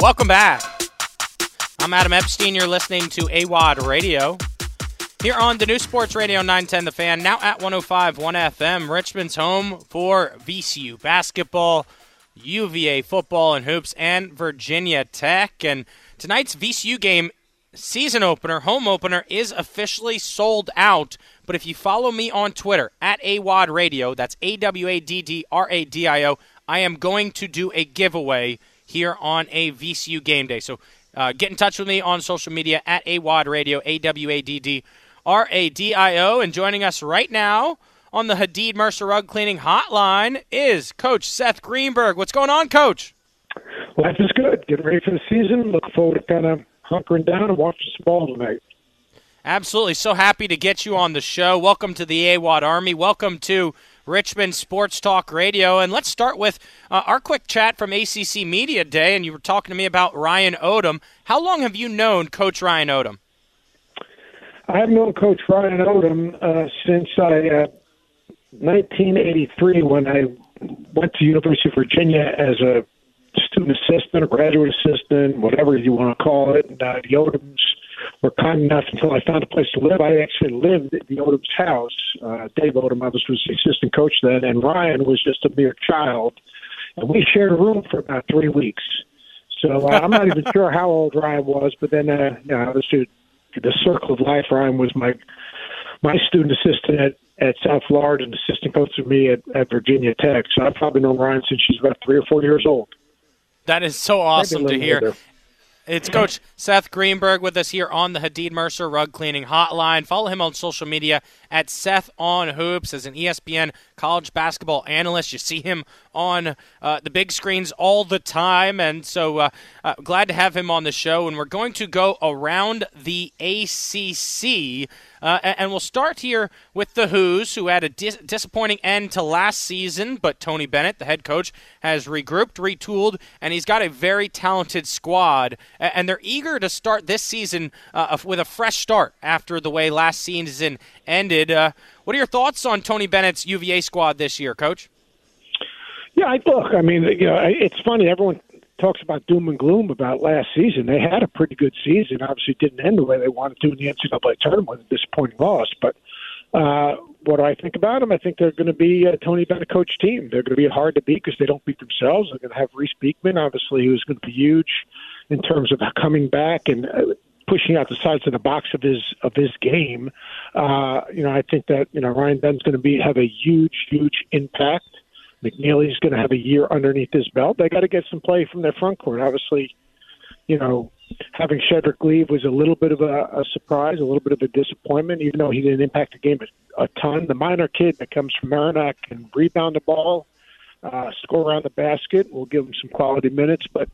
Welcome back. I'm Adam Epstein. You're listening to AWadd Radio. Here on the new Sports Radio 910 The Fan, now at 105.1 FM, Richmond's home for VCU basketball, UVA football and hoops, and Virginia Tech. And tonight's VCU game, season opener, home opener, is officially sold out. But if you follow me on Twitter at AWadd Radio, that's A W A D D R A D I O, I am going to do a giveaway here on a VCU game day. So uh, get in touch with me on social media at AWadd Radio, A W A D D R A D I O. And joining us right now on the Hadid Mercer Rug Cleaning Hotline is Coach Seth Greenberg. What's going on, Coach? Life is good. Getting ready for the season. Look forward to kind of hunkering down and watching some ball tonight. Absolutely. So happy to get you on the show. Welcome to the AWadd Army. Welcome to Richmond Sports Talk Radio. And let's start with uh, our quick chat from ACC Media Day. And you were talking to me about Ryan Odom. How long have you known Coach Ryan Odom? I have known Coach Ryan Odom uh, since I, uh, 1983 when I went to University of Virginia as a student assistant, a graduate assistant, whatever you want to call it. And uh, the Odoms were kind enough until I found a place to live. I actually lived at the Odom's house. Uh, Dave Odom, I was, was the assistant coach then, and Ryan was just a mere child. And we shared a room for about three weeks. So uh, I'm not even sure how old Ryan was, but then, uh, you know, the, the circle of life, Ryan was my my student assistant at, at South Florida and assistant coach with me at, at Virginia Tech. So I've probably known Ryan since she's about three or four years old. That is so awesome to hear. Older. It's Coach Seth Greenberg with us here on the Hadid Mercer Rug Cleaning Hotline. Follow him on social media at Seth on Hoops as an ESPN college basketball analyst. You see him on uh, the big screens all the time, and so uh, uh, glad to have him on the show. And we're going to go around the ACC. Uh, and we'll start here with the Hoos, who had a dis- disappointing end to last season, but Tony Bennett, the head coach, has regrouped, retooled, and he's got a very talented squad. And they're eager to start this season uh, with a fresh start after the way last season ended. Uh, what are your thoughts on Tony Bennett's UVA squad this year, Coach? Yeah, I look. I mean, you know, it's funny. Everyone talks about doom and gloom about last season. They had a pretty good season. Obviously, didn't end the way they wanted to in the NCAA tournament with a disappointing loss. But uh, what do I think about them? I think they're going to be a Tony Bennett coach team. They're going to be hard to beat because they don't beat themselves. They're going to have Reece Beekman, obviously, who's going to be huge in terms of coming back and uh, pushing out the sides of the box of his of his game. Uh, you know, I think that you know Ryan Ben's going to be have a huge, huge impact. McKneely's going to have a year underneath his belt. They got to get some play from their front court. Obviously, you know, having Shedrick leave was a little bit of a, a surprise, a little bit of a disappointment, even though he didn't impact the game a, a ton. The minor kid that comes from Merrimack can rebound the ball, uh, score around the basket. We'll give him some quality minutes, but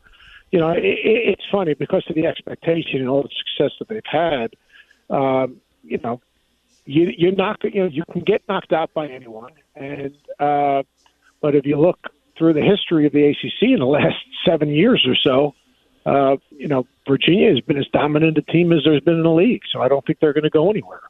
you know, it, it's funny because of the expectation and all the success that they've had. Um, you know, you you're not you know you can get knocked out by anyone, and uh, but if you look through the history of the ACC in the last seven years or so, uh, you know, Virginia has been as dominant a team as there's been in the league. So I don't think they're going to go anywhere.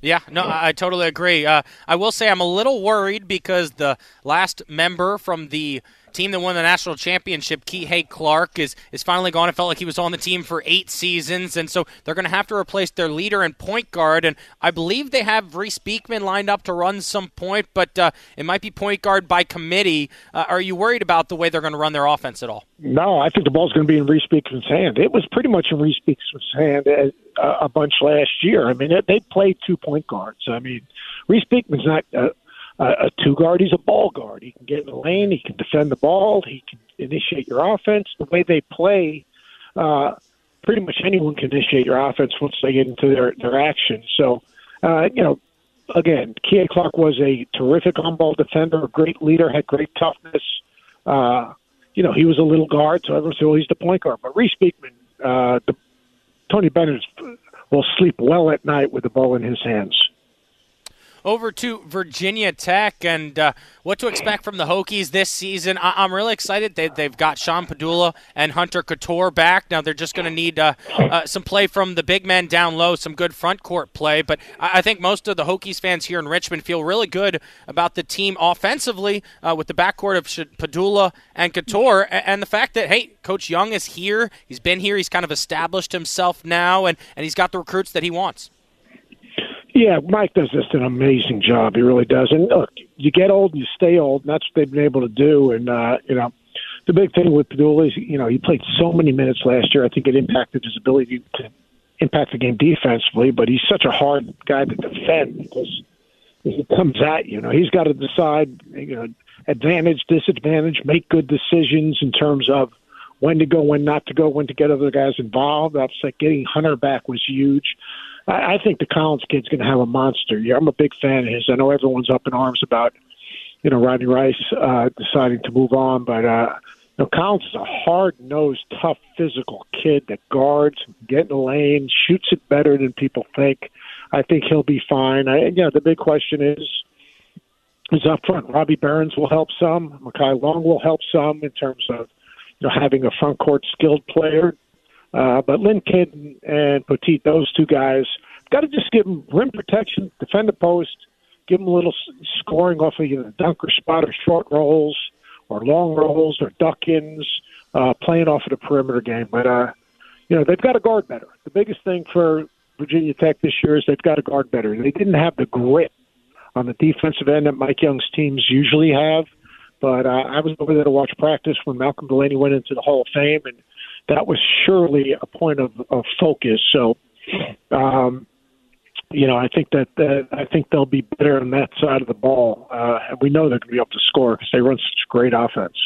Yeah, no, I totally agree. Uh, I will say I'm a little worried because the last member from the team that won the national championship, Kihei Clark, is is finally gone. It felt like he was on the team for eight seasons, and so they're going to have to replace their leader and point guard. And I believe they have Reece Beekman lined up to run some point, but uh, it might be point guard by committee. Uh, are you worried about the way they're going to run their offense at all? No, I think the ball's going to be in Reece Beekman's hand. It was pretty much in Reece Beekman's hand a, a bunch last year. I mean, they played two point guards. I mean, Reece Beekman's not. Uh, a two guard. He's a ball guard. He can get in the lane. He can defend the ball. He can initiate your offense. The way they play, uh, pretty much anyone can initiate your offense once they get into their their action. So, uh, you know, again, Kihei Clark was a terrific on ball defender, a great leader, had great toughness. Uh, you know, he was a little guard, so everyone said, well, he's the point guard. But Reece Beekman, uh, the, Tony Bennett will sleep well at night with the ball in his hands. Over to Virginia Tech and uh, what to expect from the Hokies this season. I- am really excited. They- they've got Sean Pedulla and Hunter Cattoor back. Now they're just going to need uh, uh, some play from the big men down low, some good front court play. But I, I think most of the Hokies fans here in Richmond feel really good about the team offensively uh, with the backcourt of Padula and Cattoor, and, and the fact that hey, Coach Young is here. He's been here. He's kind of established himself now, and, and he's got the recruits that he wants. Yeah, Mike does just an amazing job. He really does. And look, you get old, and you stay old, and that's what they've been able to do. And uh, you know, the big thing with Pedulla is, you know, he played so many minutes last year. I think it impacted his ability to impact the game defensively. But he's such a hard guy to defend because he comes at you. Know, he's got to decide, you know, advantage, disadvantage, make good decisions in terms of when to go, when not to go, when to get other guys involved. That's like getting Hunter back was huge. I, I think the Collins kid's going to have a monster year. I'm a big fan of his. I know everyone's up in arms about, you know, Rodney Rice uh, deciding to move on, but uh, you know, Collins is a hard-nosed, tough, physical kid that guards, get in the lane, shoots it better than people think. I think he'll be fine. I, you know, the big question is is up front. Robbie Beran will help some. Mekhi Long will help some in terms of you know having a front court skilled player. Uh, but Lynn Kidd and Poteat, those two guys, got to just give them rim protection, defend the post, give them a little scoring off of either dunker spot or short rolls or long rolls or duck ins, uh, playing off of the perimeter game. But uh, you know they've got to guard better. The biggest thing for Virginia Tech this year is they've got to guard better. They didn't have the grit on the defensive end that Mike Young's teams usually have. But uh, I was over there to watch practice when Malcolm Delaney went into the Hall of Fame, and that was surely a point of, of focus. So, um, you know, I think that I think they'll be better on that side of the ball, uh, and we know they're going to be able to score because they run such great offense.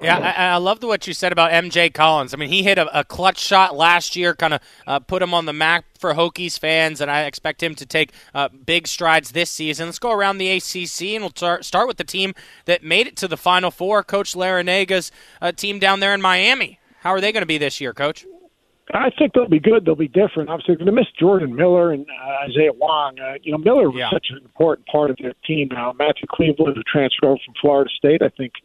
Yeah, I, I loved what you said about MJ Collins. I mean, he hit a, a clutch shot last year, kind of uh, put him on the map for Hokies fans, and I expect him to take uh, big strides this season. Let's go around the ACC, and we'll tar- start with the team that made it to the Final Four, Coach Larranaga's uh, team down there in Miami. How are they going to be this year, Coach? I think they'll be good. They'll be different. Obviously, they're going to miss Jordan Miller and uh, Isaiah Wong. Uh, you know, Miller was yeah. such an important part of their team now. Matthew Cleveland, who transferred from Florida State, I think –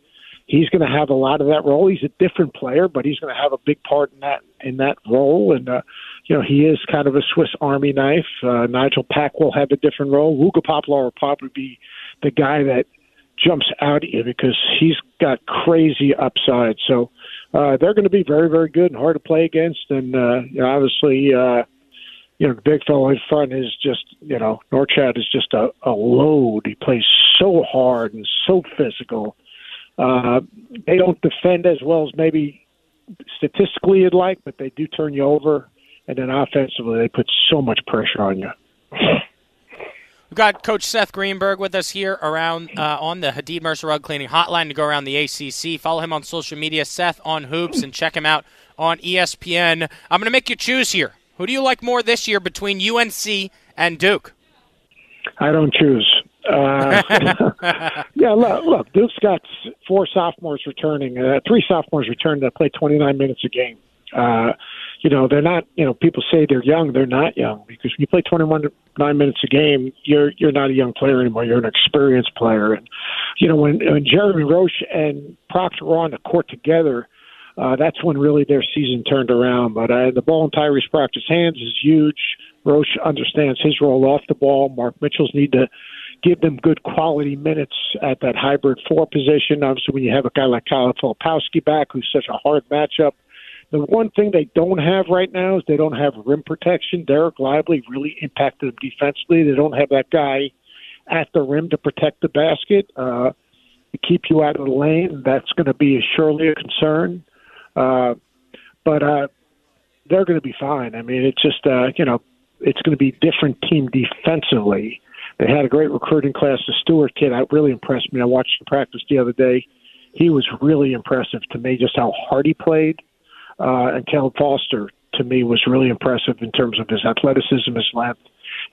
he's going to have a lot of that role. He's a different player, but he's going to have a big part in that in that role. And uh, you know, he is kind of a Swiss Army knife. Uh, Nigel Pack will have a different role. Wooga Poplar will probably be the guy that jumps out at you because he's got crazy upside. So uh, they're going to be very, very good and hard to play against. And uh, you know, obviously, uh, you know, the big fellow in front is just, you know, Norchad is just a, a load. He plays so hard and so physical. Uh, they don't defend as well as maybe statistically you'd like, but they do turn you over. And then offensively, they put so much pressure on you. We've got Coach Seth Greenberg with us here around uh, on the Hadid Mercer Rug Cleaning Hotline to go around the ACC. Follow him on social media, Seth on Hoops, and check him out on ESPN. I'm going to make you choose here. Who do you like more this year between UNC and Duke? I don't choose. Uh, yeah, look, look, Duke's got four sophomores returning, uh, three sophomores returning that play 29 minutes a game. Uh, you know, they're not, you know, people say they're young. They're not young because when you play 21 nine minutes a game, you're you're not a young player anymore. You're an experienced player. And, you know, when, when Jeremy Roach and Proctor were on the court together, uh, that's when really their season turned around. But uh, the ball in Tyrese Proctor's hands is huge. Roach understands his role off the ball. Mark Mitchell's need to give them good quality minutes at that hybrid four position. Obviously, when you have a guy like Kyle Filipowski back, who's such a hard matchup. The one thing they don't have right now is they don't have rim protection. Dereck Lively really impacted them defensively. They don't have that guy at the rim to protect the basket, uh, to keep you out of the lane. That's going to be surely a concern. Uh, but uh, they're going to be fine. I mean, it's just uh, you know, it's going to be different team defensively. They had a great recruiting class. The Stewart kid I really impressed me. I watched him practice the other day. He was really impressive to me, just how hard he played. Uh, and Caleb Foster, to me, was really impressive in terms of his athleticism, his length,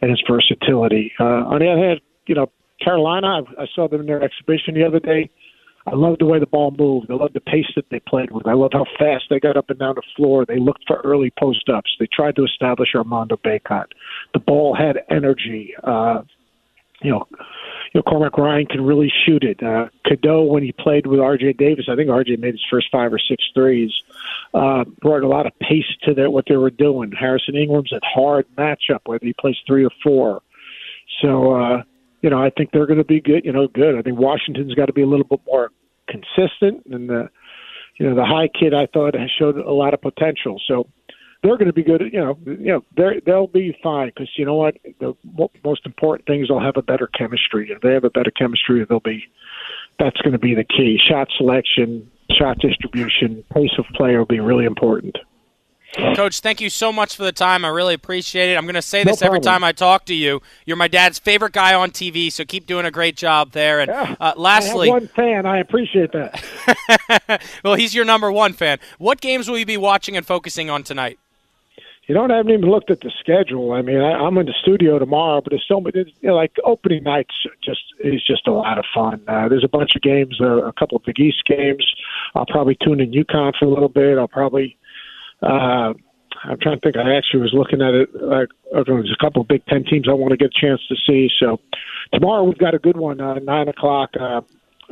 and his versatility. Uh, on the other hand, you know, Carolina, I, I saw them in their exhibition the other day. I love the way the ball moved. I love the pace that they played with. I love how fast they got up and down the floor. They looked for early post ups. They tried to establish Armando Bacot. The ball had energy. Uh, you know, you know, Cormac Ryan can really shoot it. Uh, Cadeau, when he played with R.J. Davis, I think R.J. made his first five or six threes. Uh, brought a lot of pace to their, what they were doing. Harrison Ingram's a hard matchup, whether he plays three or four. So, uh, you know, I think they're going to be good. You know, good. I think Washington's got to be a little bit more consistent, and the, you know, the high kid I thought has showed a lot of potential. So they're going to be good. You know, you know, they they'll be fine because you know what, the most important thing is they'll have a better chemistry. If they have a better chemistry, they'll be. That's going to be the key. Shot selection, shot distribution, pace of play will be really important. Coach, thank you so much for the time. I really appreciate it. I'm going to say this no every time I talk to you. You're my dad's favorite guy on TV, so keep doing a great job there. And yeah, uh, lastly, one fan, I appreciate that. well, he's your number one fan. What games will you be watching and focusing on tonight? You know, I haven't even looked at the schedule. I mean, I, I'm in the studio tomorrow, but there's so many. You know, like opening nights, just is just a lot of fun. Uh, there's a bunch of games, uh, a couple of Big East games. I'll probably tune in UConn for a little bit. I'll probably. Uh, I'm trying to think. I actually was looking at it. Like, there's a couple of Big Ten teams I want to get a chance to see. So tomorrow we've got a good one. Uh, nine o'clock uh,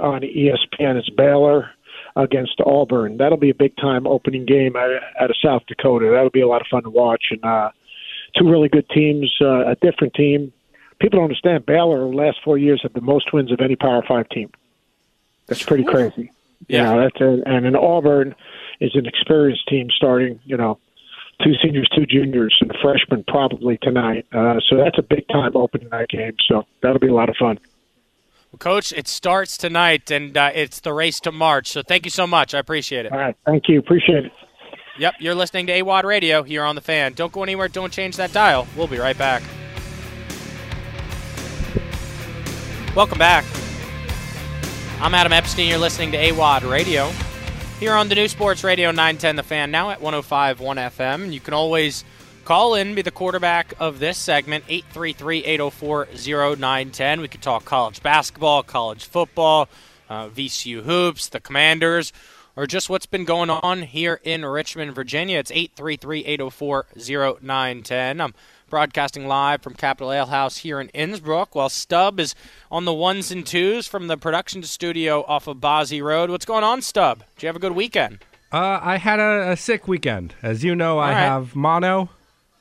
on ESPN. It's Baylor against Auburn. That'll be a big time opening game out, of South Dakota. That'll be a lot of fun to watch. And uh, two really good teams, uh, a different team. People don't understand Baylor the last four years have the most wins of any Power Five team. That's pretty crazy. Yeah, you know, that's a, and an Auburn is an experienced team starting. You know, two seniors, two juniors, and a freshman probably tonight. Uh, so that's a big time opening night game. So that'll be a lot of fun. Coach, it starts tonight, and uh, it's the race to March. So thank you so much. I appreciate it. All right. Thank you. Appreciate it. Yep, you're listening to AWadd Radio here on The Fan. Don't go anywhere. Don't change that dial. We'll be right back. Welcome back. I'm Adam Epstein. You're listening to AWadd Radio here on the new Sports Radio 910 The Fan, now at 105.1 FM. You can always Call in, be the quarterback of this segment, 833 804 0910. We could talk college basketball, college football, uh, VCU hoops, the commanders, or just what's been going on here in Richmond, Virginia. It's 833 804 0910. I'm broadcasting live from Capital Ale House here in Innsbrook, while Stub is on the ones and twos from the production studio off of Basie Road. What's going on, Stub? Did you have a good weekend? Uh, I had a, a, sick weekend. As you know, All I right. have mono,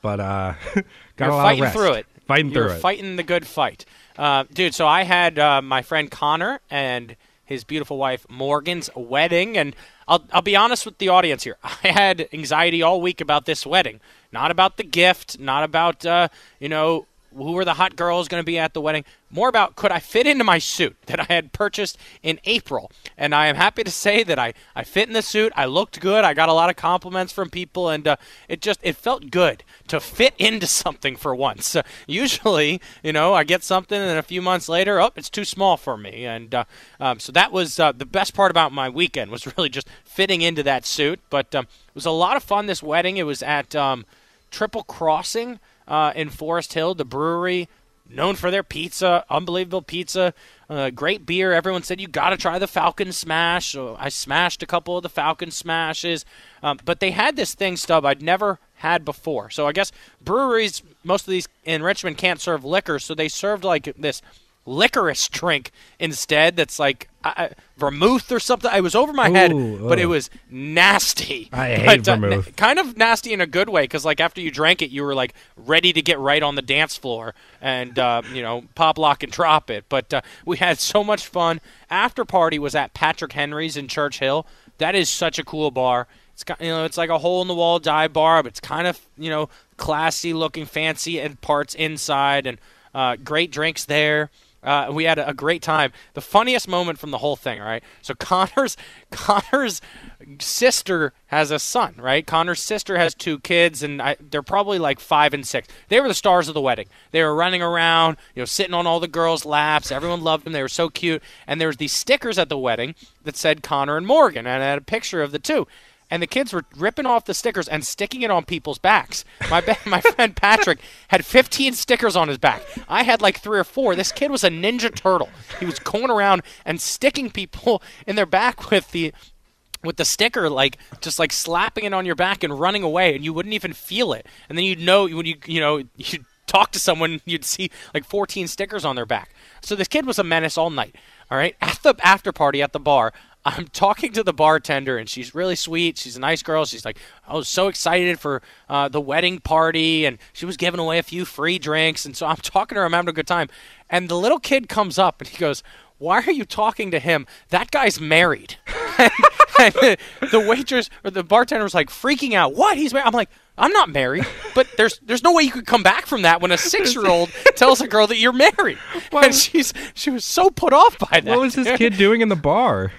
but uh, got You're a lot fighting of rest. through it. Fighting You're through it. Fighting the good fight, uh, dude. So I had uh, my friend Connor and his beautiful wife Morgan's wedding, and I'll I'll be honest with the audience here. I had anxiety all week about this wedding, not about the gift, not about uh, you know who were the hot girls going to be at the wedding. More about could I fit into my suit that I had purchased in April. And I am happy to say that I, I fit in the suit. I looked good. I got a lot of compliments from people, and uh, it just it felt good to fit into something for once. Uh, usually, you know, I get something, and a few months later, oh, it's too small for me. And uh, um, so that was uh, the best part about my weekend was really just fitting into that suit. But um, it was a lot of fun. This wedding. It was at um, Triple Crossing uh, in Forest Hill, the brewery, known for their pizza, unbelievable pizza, uh, great beer. Everyone said you got to try the Falcon Smash. So I smashed a couple of the Falcon Smashes, um, but they had this thing stub I'd never had before. So I guess breweries, most of these in Richmond can't serve liquor, so they served like this licorice drink instead that's like uh, vermouth or something. I was over my Ooh, head, but it was nasty. I hate but, uh, vermouth. Kind of nasty in a good way because like after you drank it, you were like ready to get right on the dance floor and uh, you know pop lock and drop it. But uh, we had so much fun. After party was at Patrick Henry's in Church Hill. That is such a cool bar. It's you know it's like a hole in the wall dive bar, but it's kind of you know classy looking, fancy and parts inside, and uh, great drinks there. Uh, we had a great time. The funniest moment from the whole thing, right? So Connor's Connor's sister has a son, right? Connor's sister has two kids, and I, they're probably like five and six. They were the stars of the wedding. They were running around, you know, sitting on all the girls' laps. Everyone loved them. They were so cute. And there was these stickers at the wedding that said Connor and Morgan, and I had a picture of the two and the kids were ripping off the stickers and sticking it on people's backs. My my friend Patrick had 15 stickers on his back. I had like three or four. This kid was a ninja turtle. He was going around and sticking people in their back with the with the sticker like just like slapping it on your back and running away and you wouldn't even feel it and then you'd know when you you know you talk to someone, you'd see like 14 stickers on their back. So this kid was a menace all night. All right, at the after party at the bar, I'm talking to the bartender, and she's really sweet. She's a nice girl. She's like, I was so excited for uh, the wedding party, and she was giving away a few free drinks. And so I'm talking to her, I'm having a good time. And the little kid comes up, and he goes, Why are you talking to him? That guy's married. and, and the, the waitress or the bartender was like freaking out. What? He's married? I'm like, I'm not married, but there's there's no way you could come back from that when a six year old tells a girl that you're married. Well- and she's she was so put off by that. What was this kid doing in the bar?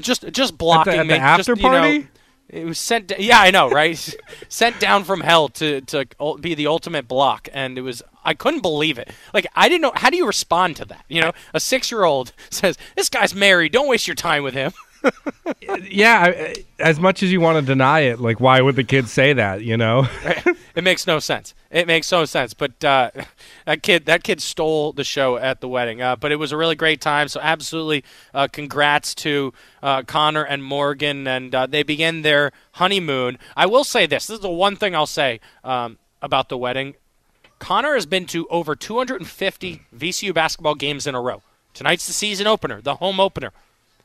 Just just blocking at the me. after just, you know, party? it was sent. Yeah, I know, right? sent down from hell to to be the ultimate block, and it was. I couldn't believe it. Like I didn't know. How do you respond to that? You know, a six year old says, "This guy's married. Don't waste your time with him." Yeah, as much as you want to deny it, like why would the kids say that? You know? it makes no sense. It makes no sense. But uh, that kid, that kid stole the show at the wedding. Uh, but it was a really great time. So absolutely, uh, congrats to uh, Connor and Morgan, and uh, they begin their honeymoon. I will say this: this is the one thing I'll say um, about the wedding. Connor has been to over 250 VCU basketball games in a row. Tonight's the season opener, the home opener.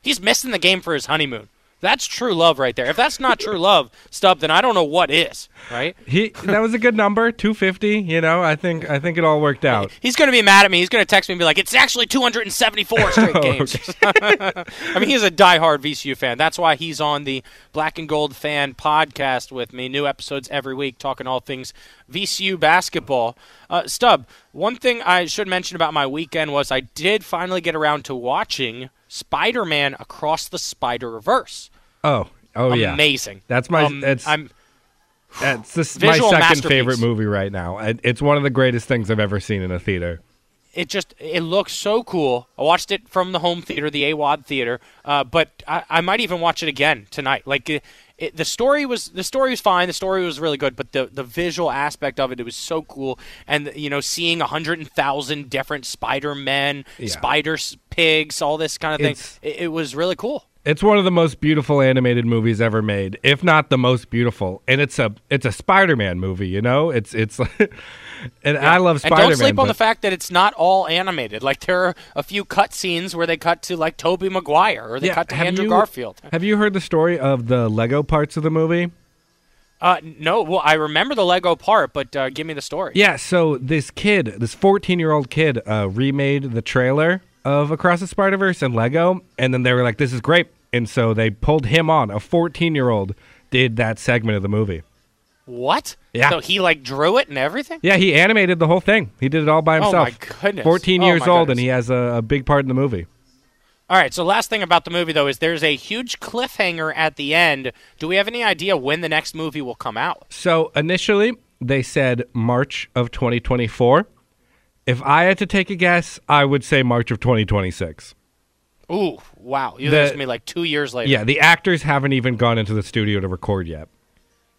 He's missing the game for his honeymoon. That's true love right there. If that's not true love, Stub, then I don't know what is, right? He that was a good number, two fifty. You know, I think I think it all worked out. He's going to be mad at me. He's going to text me and be like, "It's actually 274 straight games." I mean, he's a diehard VCU fan. That's why he's on the Black and Gold Fan podcast with me. New episodes every week, talking all things VCU basketball. Uh, Stub, one thing I should mention about my weekend was I did finally get around to watching Spider-Man Across the Spider-Verse. Oh, oh yeah, Amazing. That's my- Um, that's- I'm that's this, my second favorite movie right now. It's one of the greatest things I've ever seen in a theater. it just it looks so cool. I watched it from the home theater, the AWadd theater, uh, but I, I might even watch it again tonight. Like it, it, the story was the story was fine, the story was really good, but the the visual aspect of it it was so cool, and you know seeing a hundred thousand different Spider Men, Yeah. Spider pigs, all this kind of thing, it, it was really cool. It's one of the most beautiful animated movies ever made, if not the most beautiful. And it's a it's a Spider-Man movie, you know? It's it's and I love And Spider-Man. don't sleep on the fact that it's not all animated. Like there are a few cut scenes where they cut to like Tobey Maguire or they Yeah, cut to have Andrew you- Garfield. Have you heard the story of the Lego parts of the movie? Uh, no, well, I remember the Lego part, but uh, give me the story. Yeah, so this kid, this 14 year old kid, uh, remade the trailer of Across the Spider Verse and Lego, and then they were like, "This is great," and so they pulled him on. A 14 year old did that segment of the movie. What? Yeah. So he like drew it and everything? Yeah, he animated the whole thing. He did it all by himself. Oh, my goodness. 14 Oh, years old, goodness. and he has a, a big part in the movie. All right. So last thing about the movie though is there's a huge cliffhanger at the end. Do we have any idea when the next movie will come out? So initially, they said March of 2024. If I had to take a guess, I would say March of 2026. Ooh, wow! You The- think it's gonna be like two years later? Yeah, the actors haven't even gone into the studio to record yet.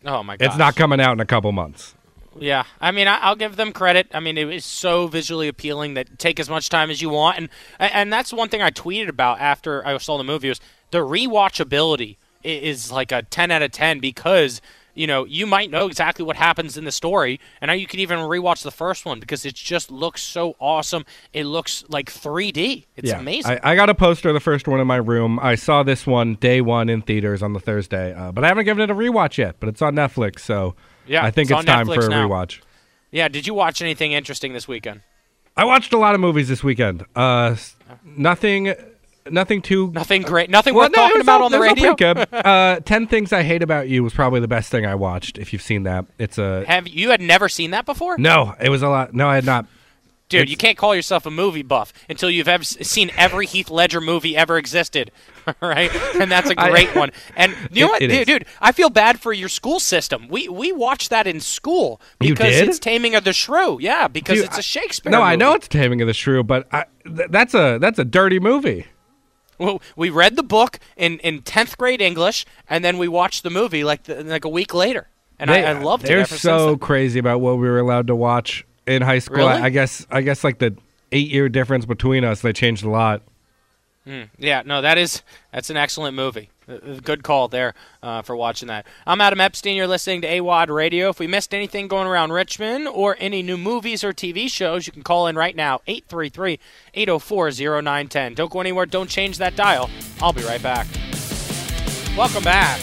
Oh my god. It's not coming out in a couple months. Yeah, I mean, I, I'll give them credit. I mean, it was so visually appealing that take as much time as you want, and and that's one thing I tweeted about after I saw the movie was the rewatchability is like a ten out of ten because you know you might know exactly what happens in the story, and now you can even rewatch the first one because it just looks so awesome. It looks like 3D. It's yeah, amazing. I, I got a poster of the first one in my room. I saw this one day one in theaters on the Thursday, uh, but I haven't given it a rewatch yet. But it's on Netflix, so Yeah, I think it's it's, time Netflix for a now. rewatch. yeah. Did you watch anything interesting this weekend? I watched a lot of movies this weekend. Uh, nothing, nothing too. Nothing great. Nothing Well, worth no, talking about all- on the it was all radio. uh, Ten Things I Hate About You was probably the best thing I watched. If you've seen that, it's a Have you had never seen that before? no. It was a lot. No, I had not. Dude, It's- you can't call yourself a movie buff until you've ever seen every Heath Ledger movie ever existed, all right? And that's a great one. And you know It- what, it dude, dude? I feel bad for your school system. We we watched that in school because it's Taming of the Shrew. Yeah, because Dude, it's a Shakespeare. No, I know it's Taming of the Shrew, but I, th- that's a that's a dirty movie. Well, we read the book in in tenth grade English, and then we watched the movie like the, like a week later, and I, I loved they're it. Since so crazy about what we were allowed to watch in high school. Really? I, I guess I guess like the eight year difference between us, they changed a lot. Hmm. Yeah, no, that is that's an excellent movie. Good call there uh, for watching that. I'm Adam Epstein. You're listening to AWadd Radio. If we missed anything going around Richmond or any new movies or TV shows, you can call in right now, 833 804 0910. Don't go anywhere. Don't change that dial. I'll be right back. Welcome back.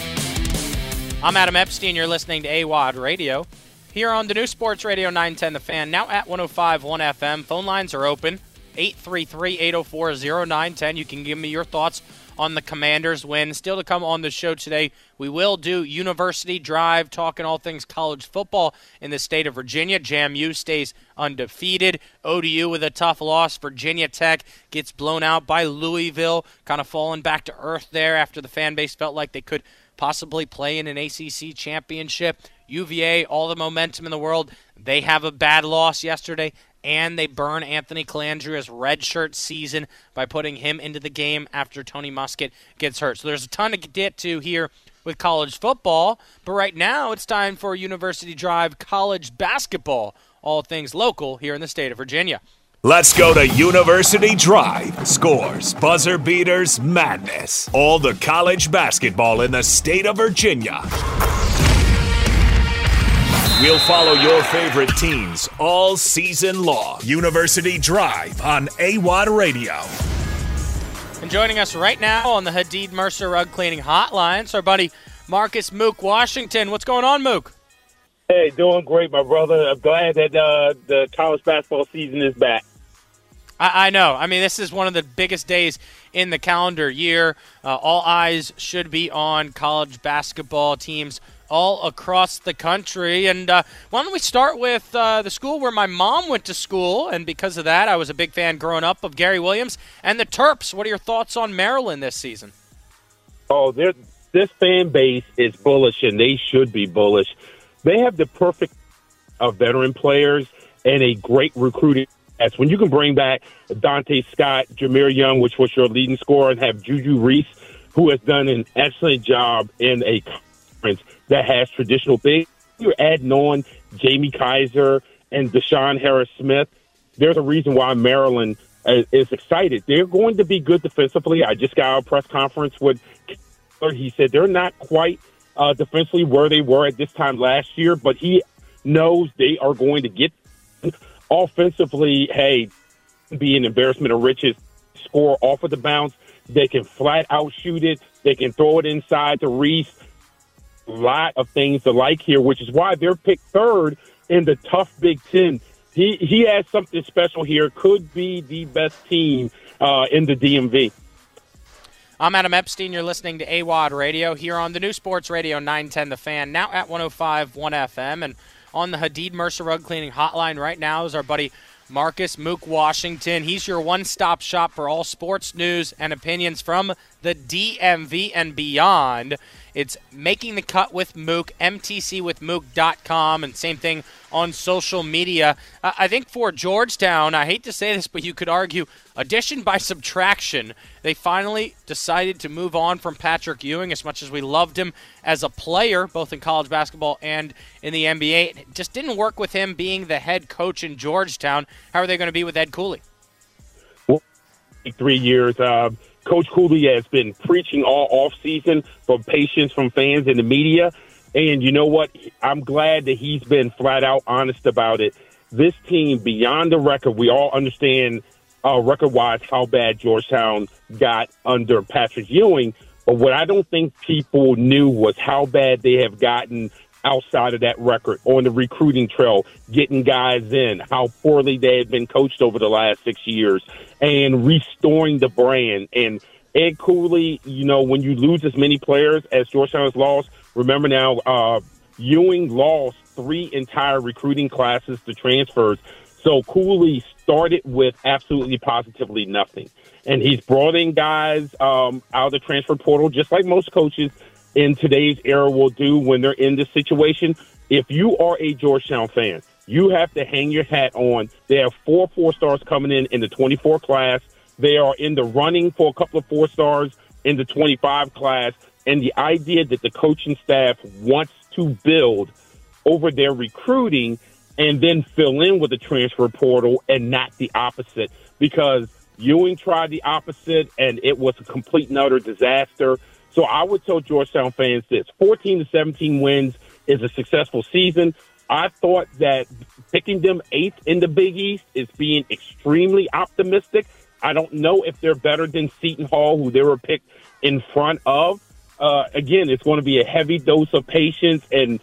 I'm Adam Epstein. You're listening to AWadd Radio. Here on the new Sports Radio 910 The Fan, now at 105.1 FM. Phone lines are open, 833 804 0910. You can give me your thoughts on the Commanders win. Still to come on the show today, we will do University Drive, talking all things college football in the state of Virginia. JMU stays undefeated. ODU with a tough loss. Virginia Tech gets blown out by Louisville, kind of falling back to earth there after the fan base felt like they could possibly play in an ACC championship. UVA, all the momentum in the world. They have a bad loss yesterday and they burn Anthony Colandrea's redshirt season by putting him into the game after Tony Muskett gets hurt. So there's a ton to get to here with college football, but right now it's time for University Drive college basketball, all things local here in the state of Virginia. Let's go to University Drive. Scores, buzzer beaters, madness. All the college basketball in the state of Virginia. We'll follow your favorite teams all season long. University Drive on AWadd Radio. And joining us right now on the Hadid Mercer Rug Cleaning Hotline is our buddy Marcus Mook Washington. What's going on, Mook? Hey, doing great, my brother. I'm glad that uh, the college basketball season is back. I, I, know. I mean, this is one of the biggest days in the calendar year. Uh, all eyes should be on college basketball teams all across the country. And uh, why don't we start with uh, the school where my mom went to school? And because of that, I was a big fan growing up of Gary Williams and the Terps. What are your thoughts on Maryland this season? Oh, this fan base is bullish, and they should be bullish. They have the perfect of veteran players and a great recruiting class. When you can bring back Dante Scott, Jahmir Young, which was your leading scorer, and have Juju Reese, who has done an excellent job in a conference that has traditional big. You're adding on Jamie Kaiser and DeShawn Harris Smith. There's a reason why Maryland is excited. They're going to be good defensively. I just got a press conference with he said they're not quite uh, defensively where they were at this time last year, but he knows they are going to get offensively. Hey, be an embarrassment of riches. Score off of the bounce. They can flat out shoot it. They can throw it inside to Reese lot of things to like here, which is why they're picked third in the tough Big Ten. He he has something special here. Could be the best team uh, in the DMV. I'm Adam Epstein. You're listening to AWadd Radio here on the new Sports Radio 910 The Fan, now at 105 1 FM. And on the Hadid Mercer Rug Cleaning Hotline right now is our buddy Marcus Mook Washington. He's your one stop shop for all sports news and opinions from the DMV and beyond. It's making the cut with Mook, mtcwithmook.com, and same thing on social media. I think for Georgetown, I hate to say this, but you could argue addition by subtraction. They finally decided to move on from Patrick Ewing as much as we loved him as a player, both in college basketball and in the NBA. It just didn't work with him being the head coach in Georgetown. How are they going to be with Ed Cooley? Well, three years. Uh, Coach Cooley has been preaching all off season for patience from fans and the media. And you know what? I'm glad that he's been flat out honest about it. This team, beyond the record, we all understand uh, record wise how bad Georgetown got under Patrick Ewing. But what I don't think people knew was how bad they have gotten outside of that record on the recruiting trail, getting guys in, how poorly they had been coached over the last six years, and restoring the brand. And Ed Cooley, you know, when you lose as many players as Georgetown has lost, remember now, uh, Ewing lost three entire recruiting classes to transfers. So Cooley started with absolutely positively nothing. And he's brought in guys um, out of the transfer portal, just like most coaches in today's era will do when they're in this situation. If you are a Georgetown fan, you have to hang your hat on. They have four four stars coming in in the 24 class. They are in the running for a couple of four stars in the 25 class. And the idea that the coaching staff wants to build over their recruiting and then fill in with the transfer portal and not the opposite because Ewing tried the opposite and it was a complete and utter disaster. So I would tell Georgetown fans this 14 to 17 wins is a successful season. I thought that picking them eighth in the Big East is being extremely optimistic. I don't know if they're better than Seton Hall, who they were picked in front of. Uh, again, it's going to be a heavy dose of patience, and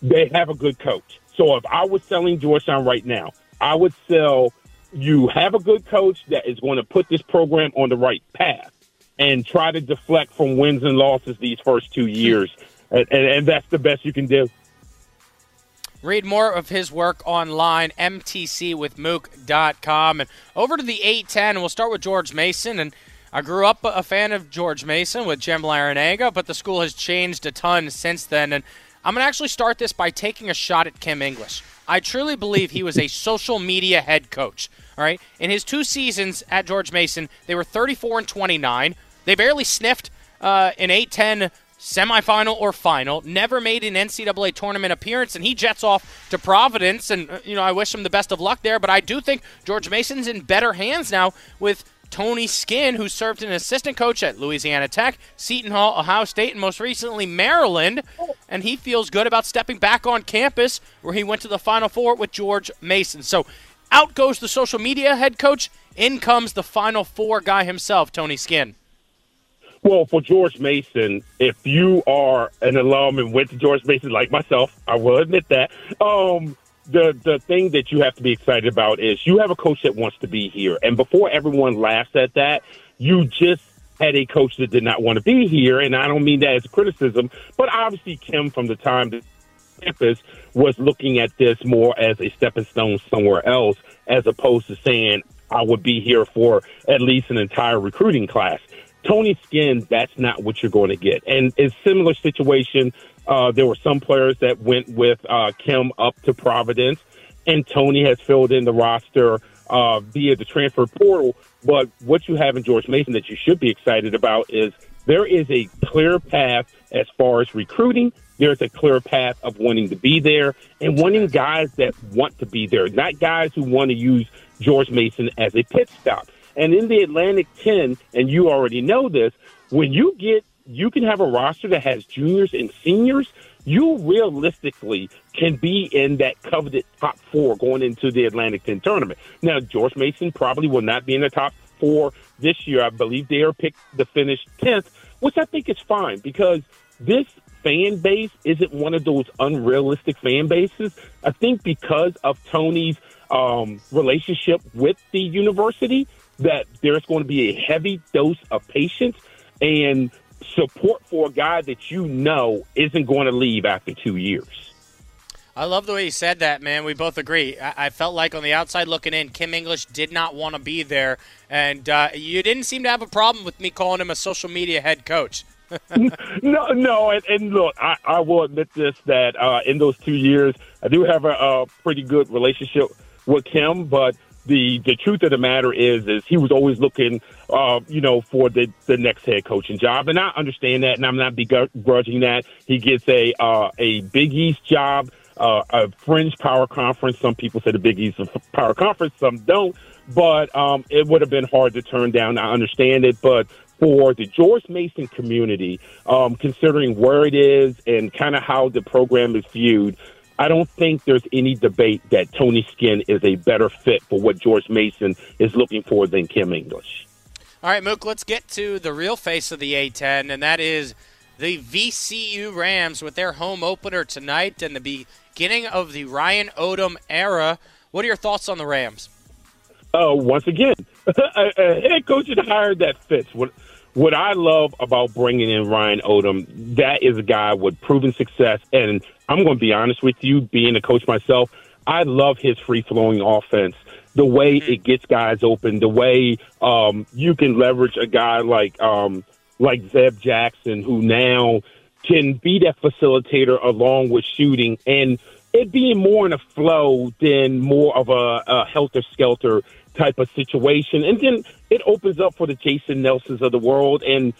they have a good coach. So if I was selling Georgetown right now, I would sell you have a good coach that is going to put this program on the right path and try to deflect from wins and losses these first two years. And, and, and that's the best you can do. Read more of his work online, mtcwithmook.com. And over to the A10, we'll start with George Mason. And I grew up a fan of George Mason with Jim Larrañaga, but the school has changed a ton since then. And I'm going to actually start this by taking a shot at Kim English. I truly believe he was a social media head coach. All right. In his two seasons at George Mason, they were 34 and 29. They barely sniffed uh, an A10 semifinal or final, never made an NCAA tournament appearance, and he jets off to Providence. And, uh, you know, I wish him the best of luck there, but I do think George Mason's in better hands now with Tony Skinn, who served as an assistant coach at Louisiana Tech, Seton Hall, Ohio State, and most recently Maryland. And he feels good about stepping back on campus where he went to the Final Four with George Mason. So out goes the social media head coach. In comes the Final Four guy himself, Tony Skinn. Well, for George Mason, if you are an alum and went to George Mason like myself, I will admit that. Um, the the thing that you have to be excited about is you have a coach that wants to be here, and before everyone laughs at that, you just had a coach that did not want to be here, and I don't mean that as a criticism, but obviously Kim from the time that campus was looking at this more as a stepping stone somewhere else, as opposed to saying I would be here for at least an entire recruiting class. Tony Skinn, that's not what you're going to get. And it's similar situation. Uh, there were some players that went with uh, Kim up to Providence, and Tony has filled in the roster uh, via the transfer portal. But what you have in George Mason that you should be excited about is there is a clear path as far as recruiting. There's a clear path of wanting to be there and wanting guys that want to be there, not guys who want to use George Mason as a pit stop. And in the Atlantic 10, and you already know this, when you get, you can have a roster that has juniors and seniors, you realistically can be in that coveted top four going into the Atlantic 10 tournament. Now, George Mason probably will not be in the top four this year. I believe they are picked to finish 10th, which I think is fine because this fan base isn't one of those unrealistic fan bases. I think because of Tony's um, relationship with the university, that there's going to be a heavy dose of patience and support for a guy that you know isn't going to leave after two years. I love the way you said that, man. We both agree. I, I felt like on the outside looking in, Kim English did not want to be there, and uh, you didn't seem to have a problem with me calling him a social media head coach. no, no, and, and look, I, I, will admit this that uh, in those two years, I do have a, a pretty good relationship with Kim, but the the truth of the matter is is he was always looking uh you know for the the next head coaching job. And I understand that and I'm not begrudging that. He gets a uh a Big East job uh a fringe power conference. Some people say the Big East power conference. Some don't. But um it would have been hard to turn down. I understand it. But for the George Mason community um considering where it is and kind of how the program is viewed I don't think there's any debate that Tony Skinn is a better fit for what George Mason is looking for than Kim English. All right, Mook, let's get to the real face of the A10, and that is the VCU Rams with their home opener tonight and the beginning of the Ryan Odom era. What are your thoughts on the Rams? Uh, once again, a, a head coach hired that fits. What what I love about bringing in Ryan Odom, that is a guy with proven success. And I'm going to be honest with you, being a coach myself, I love his free flowing offense. The way mm-hmm. it gets guys open, the way um, you can leverage a guy like um, like Zeb Jackson, who now can be that facilitator along with shooting, and it being more in a flow than more of a, a helter skelter type of situation. And then it opens up for the Jason Nelsons of the world. And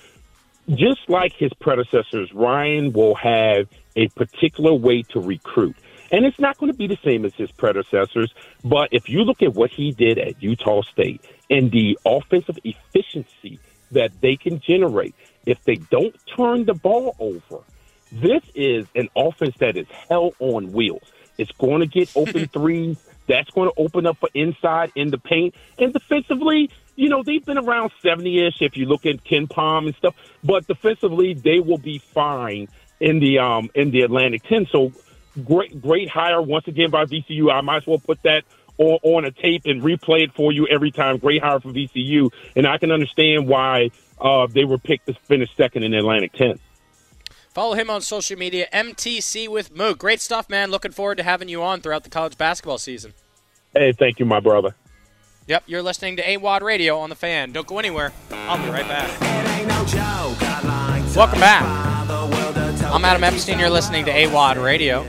just like his predecessors, Ryan will have a particular way to recruit. And it's not going to be the same as his predecessors. But if you look at what he did at Utah State and the offensive efficiency that they can generate if they don't turn the ball over. This is an offense that is hell on wheels. It's going to get open threes. That's going to open up for inside in the paint. And defensively, you know, they've been around 70 ish if you look at KenPom and stuff. But defensively, they will be fine in the um in the Atlantic 10. So great great hire once again by VCU. I might as well put that on, on a tape and replay it for you every time. Great hire for VCU. And I can understand why uh, they were picked to finish second in the Atlantic 10. Follow him on social media, MTC with Mook. Great stuff, man. Looking forward to having you on throughout the college basketball season. Hey, thank you, my brother. Yep, you're listening to AWadd Radio on the fan. Don't go anywhere. I'll be right back. Welcome back. I'm Adam Epstein. You're listening to AWadd Radio.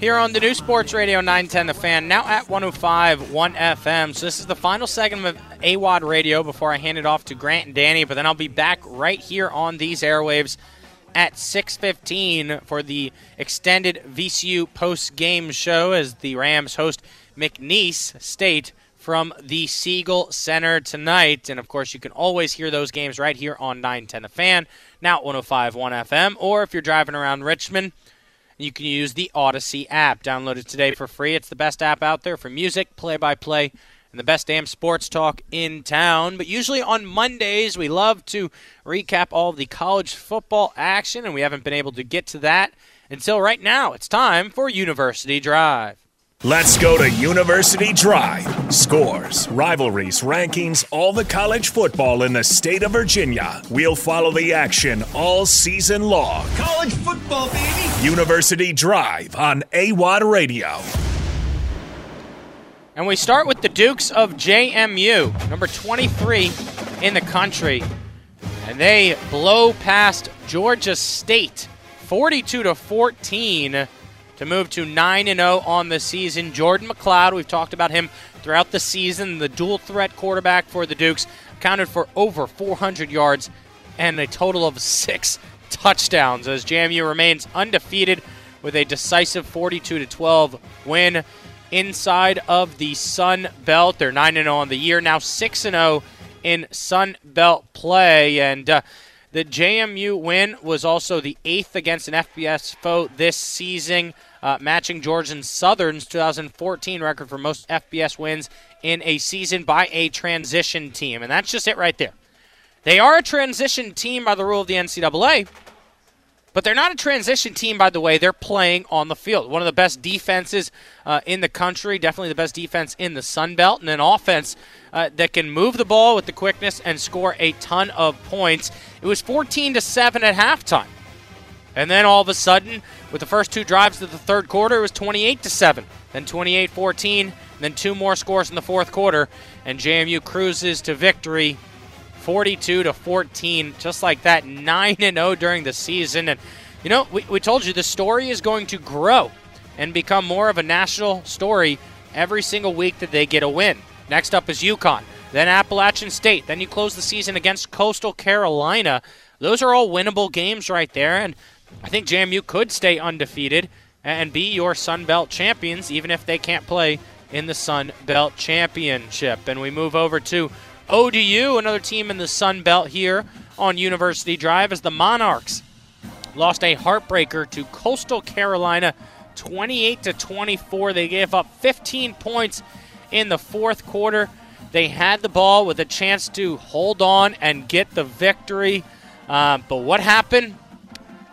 Here on the new Sports Radio 910 The Fan, now at 105 1 FM. So this is the final segment of AWadd Radio before I hand it off to Grant and Danny, but then I'll be back right here on these airwaves at 6:15 for the extended VCU post-game show as the Rams host McNeese State from the Siegel Center tonight. And of course, you can always hear those games right here on 910 The Fan, now at 1051 FM, or if you're driving around Richmond, you can use the Audacy app. Download it today for free. It's the best app out there for music, play by play, and the best damn sports talk in town. But usually on Mondays, we love to recap all the college football action, and we haven't been able to get to that until right now. It's time for University Drive. Let's go to University Drive. Scores, rivalries, rankings, all the college football in the state of Virginia. We'll follow the action all season long. College football, baby! University Drive on AWadd Radio. And we start with the Dukes of JMU, number 23 in the country. And they blow past Georgia State 42 to 14 to move to 9 0 on the season. Jordan McCloud, we've talked about him throughout the season, the dual threat quarterback for the Dukes, accounted for over 400 yards and a total of six touchdowns as JMU remains undefeated with a decisive 42 12 win inside of the Sun Belt. They're 9 0 on the year, now 6 0 in Sun Belt play. And uh, the JMU win was also the eighth against an FBS foe this season, uh, matching Georgia Southern's 2014 record for most FBS wins in a season by a transition team. And that's just it right there. They are a transition team by the rule of the NCAA, but they're not a transition team, by the way. They're playing on the field. One of the best defenses uh, in the country, definitely the best defense in the Sun Belt, and an offense uh, that can move the ball with the quickness and score a ton of points. It was 14 to 7 at halftime. And then all of a sudden, with the first two drives of the third quarter, it was 28 to 7, then 28 14, then two more scores in the fourth quarter, and JMU cruises to victory 42 to 14, just like that, 9 and 0 during the season. And you know, we, we told you the story is going to grow and become more of a national story every single week that they get a win. Next up is UConn, then Appalachian State, then you close the season against Coastal Carolina. Those are all winnable games right there, and I think JMU could stay undefeated and be your Sun Belt champions, even if they can't play in the Sun Belt Championship. And we move over to ODU, another team in the Sun Belt here on University Drive, as the Monarchs lost a heartbreaker to Coastal Carolina 28 to 24. They gave up 15 points in the fourth quarter. They had the ball with a chance to hold on and get the victory. Uh, but what happened?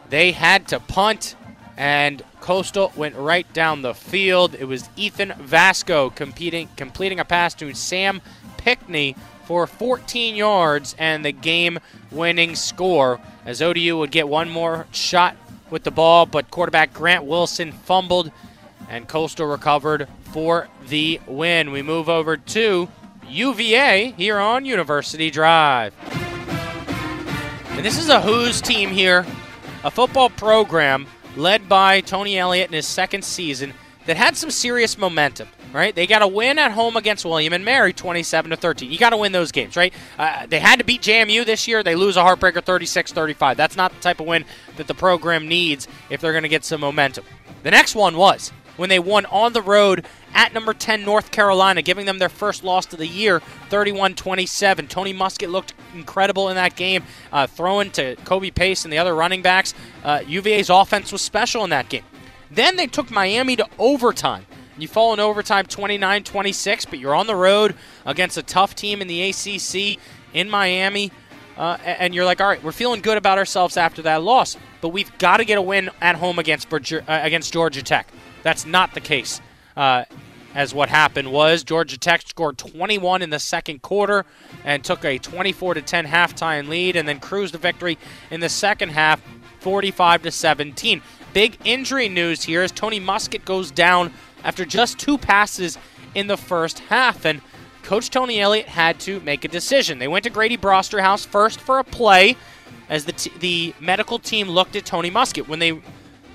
They had to punt, and Coastal went right down the field. It was Ethan Vasko competing, completing a pass to Sam Pinckney for 14 yards and the game winning score as ODU would get one more shot with the ball, but quarterback Grant Wilson fumbled and Coastal recovered for the win. We move over to UVA here on University Drive. And this is a Hoos team here, a football program led by Tony Elliott in his second season that had some serious momentum right? They got a win at home against William and Mary, 27 to 13. You got to win those games, right? Uh, they had to beat JMU this year. They lose a heartbreaker, 36-35. That's not the type of win that the program needs if they're going to get some momentum. The next one was when they won on the road at number 10 North Carolina, giving them their first loss of the year, 31-27. Tony Muskett looked incredible in that game, uh, throwing to Kobe Pace and the other running backs. Uh, UVA's offense was special in that game. Then they took Miami to overtime. You fall in overtime 29 26, but you're on the road against a tough team in the ACC in Miami. Uh, and you're like, all right, we're feeling good about ourselves after that loss, but we've got to get a win at home against uh, against Georgia Tech. That's not the case. Uh, as what happened was Georgia Tech scored 21 in the second quarter and took a 24 to 10 halftime lead, and then cruised to victory in the second half, 45 to 17. Big injury news here as Tony Muskett goes down after just two passes in the first half, and Coach Tony Elliott had to make a decision. They went to Grady Brosterhouse first for a play as the, t- the medical team looked at Tony Muskett. When they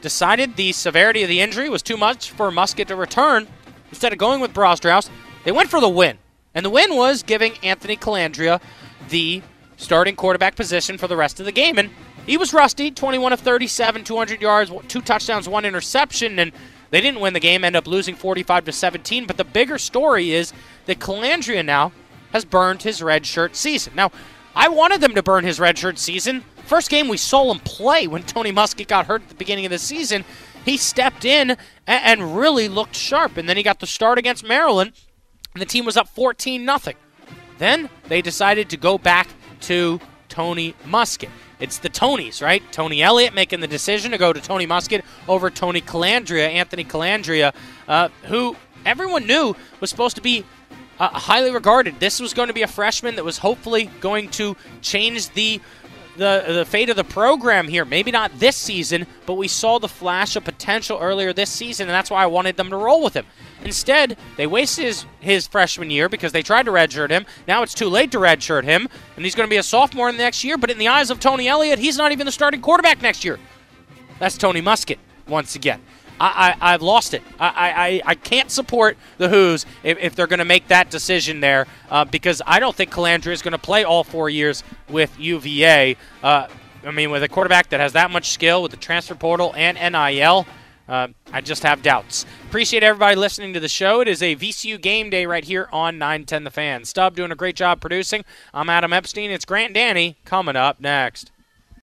decided the severity of the injury was too much for Muskett to return, instead of going with Brosterhouse, they went for the win. And the win was giving Anthony Colandrea the starting quarterback position for the rest of the game. And he was rusty 21 of 37, 200 yards, two touchdowns, one interception. And they didn't win the game, end up losing 45 to 17. But the bigger story is that Colandrea now has burned his redshirt season. Now, I wanted them to burn his redshirt season. First game we saw him play when Tony Muskett got hurt at the beginning of the season. He stepped in and really looked sharp. And then he got the start against Maryland, and the team was up 14 0. Then they decided to go back to Tony Muskett. It's the Tonys, right? Tony Elliott making the decision to go to Tony Muskett over Tony Colandrea, Anthony Colandrea, uh, who everyone knew was supposed to be uh, highly regarded. This was going to be a freshman that was hopefully going to change the the the fate of the program here. Maybe not this season, but we saw the flash of potential earlier this season, and that's why I wanted them to roll with him. Instead, they wasted his, his freshman year because they tried to redshirt him. Now it's too late to redshirt him, and he's going to be a sophomore in the next year. But in the eyes of Tony Elliott, he's not even the starting quarterback next year. That's Tony Muskett once again. I, I, have lost it. I, I, I can't support the Hoos if, if they're going to make that decision there uh, because I don't think Colandrea is going to play all four years with UVA. Uh, I mean, with a quarterback that has that much skill with the transfer portal and NIL, uh, I just have doubts. Appreciate everybody listening to the show. It is a VCU game day right here on 910 The Fan. Stub doing a great job producing. I'm Adam Epstein. It's Grant Danny coming up next.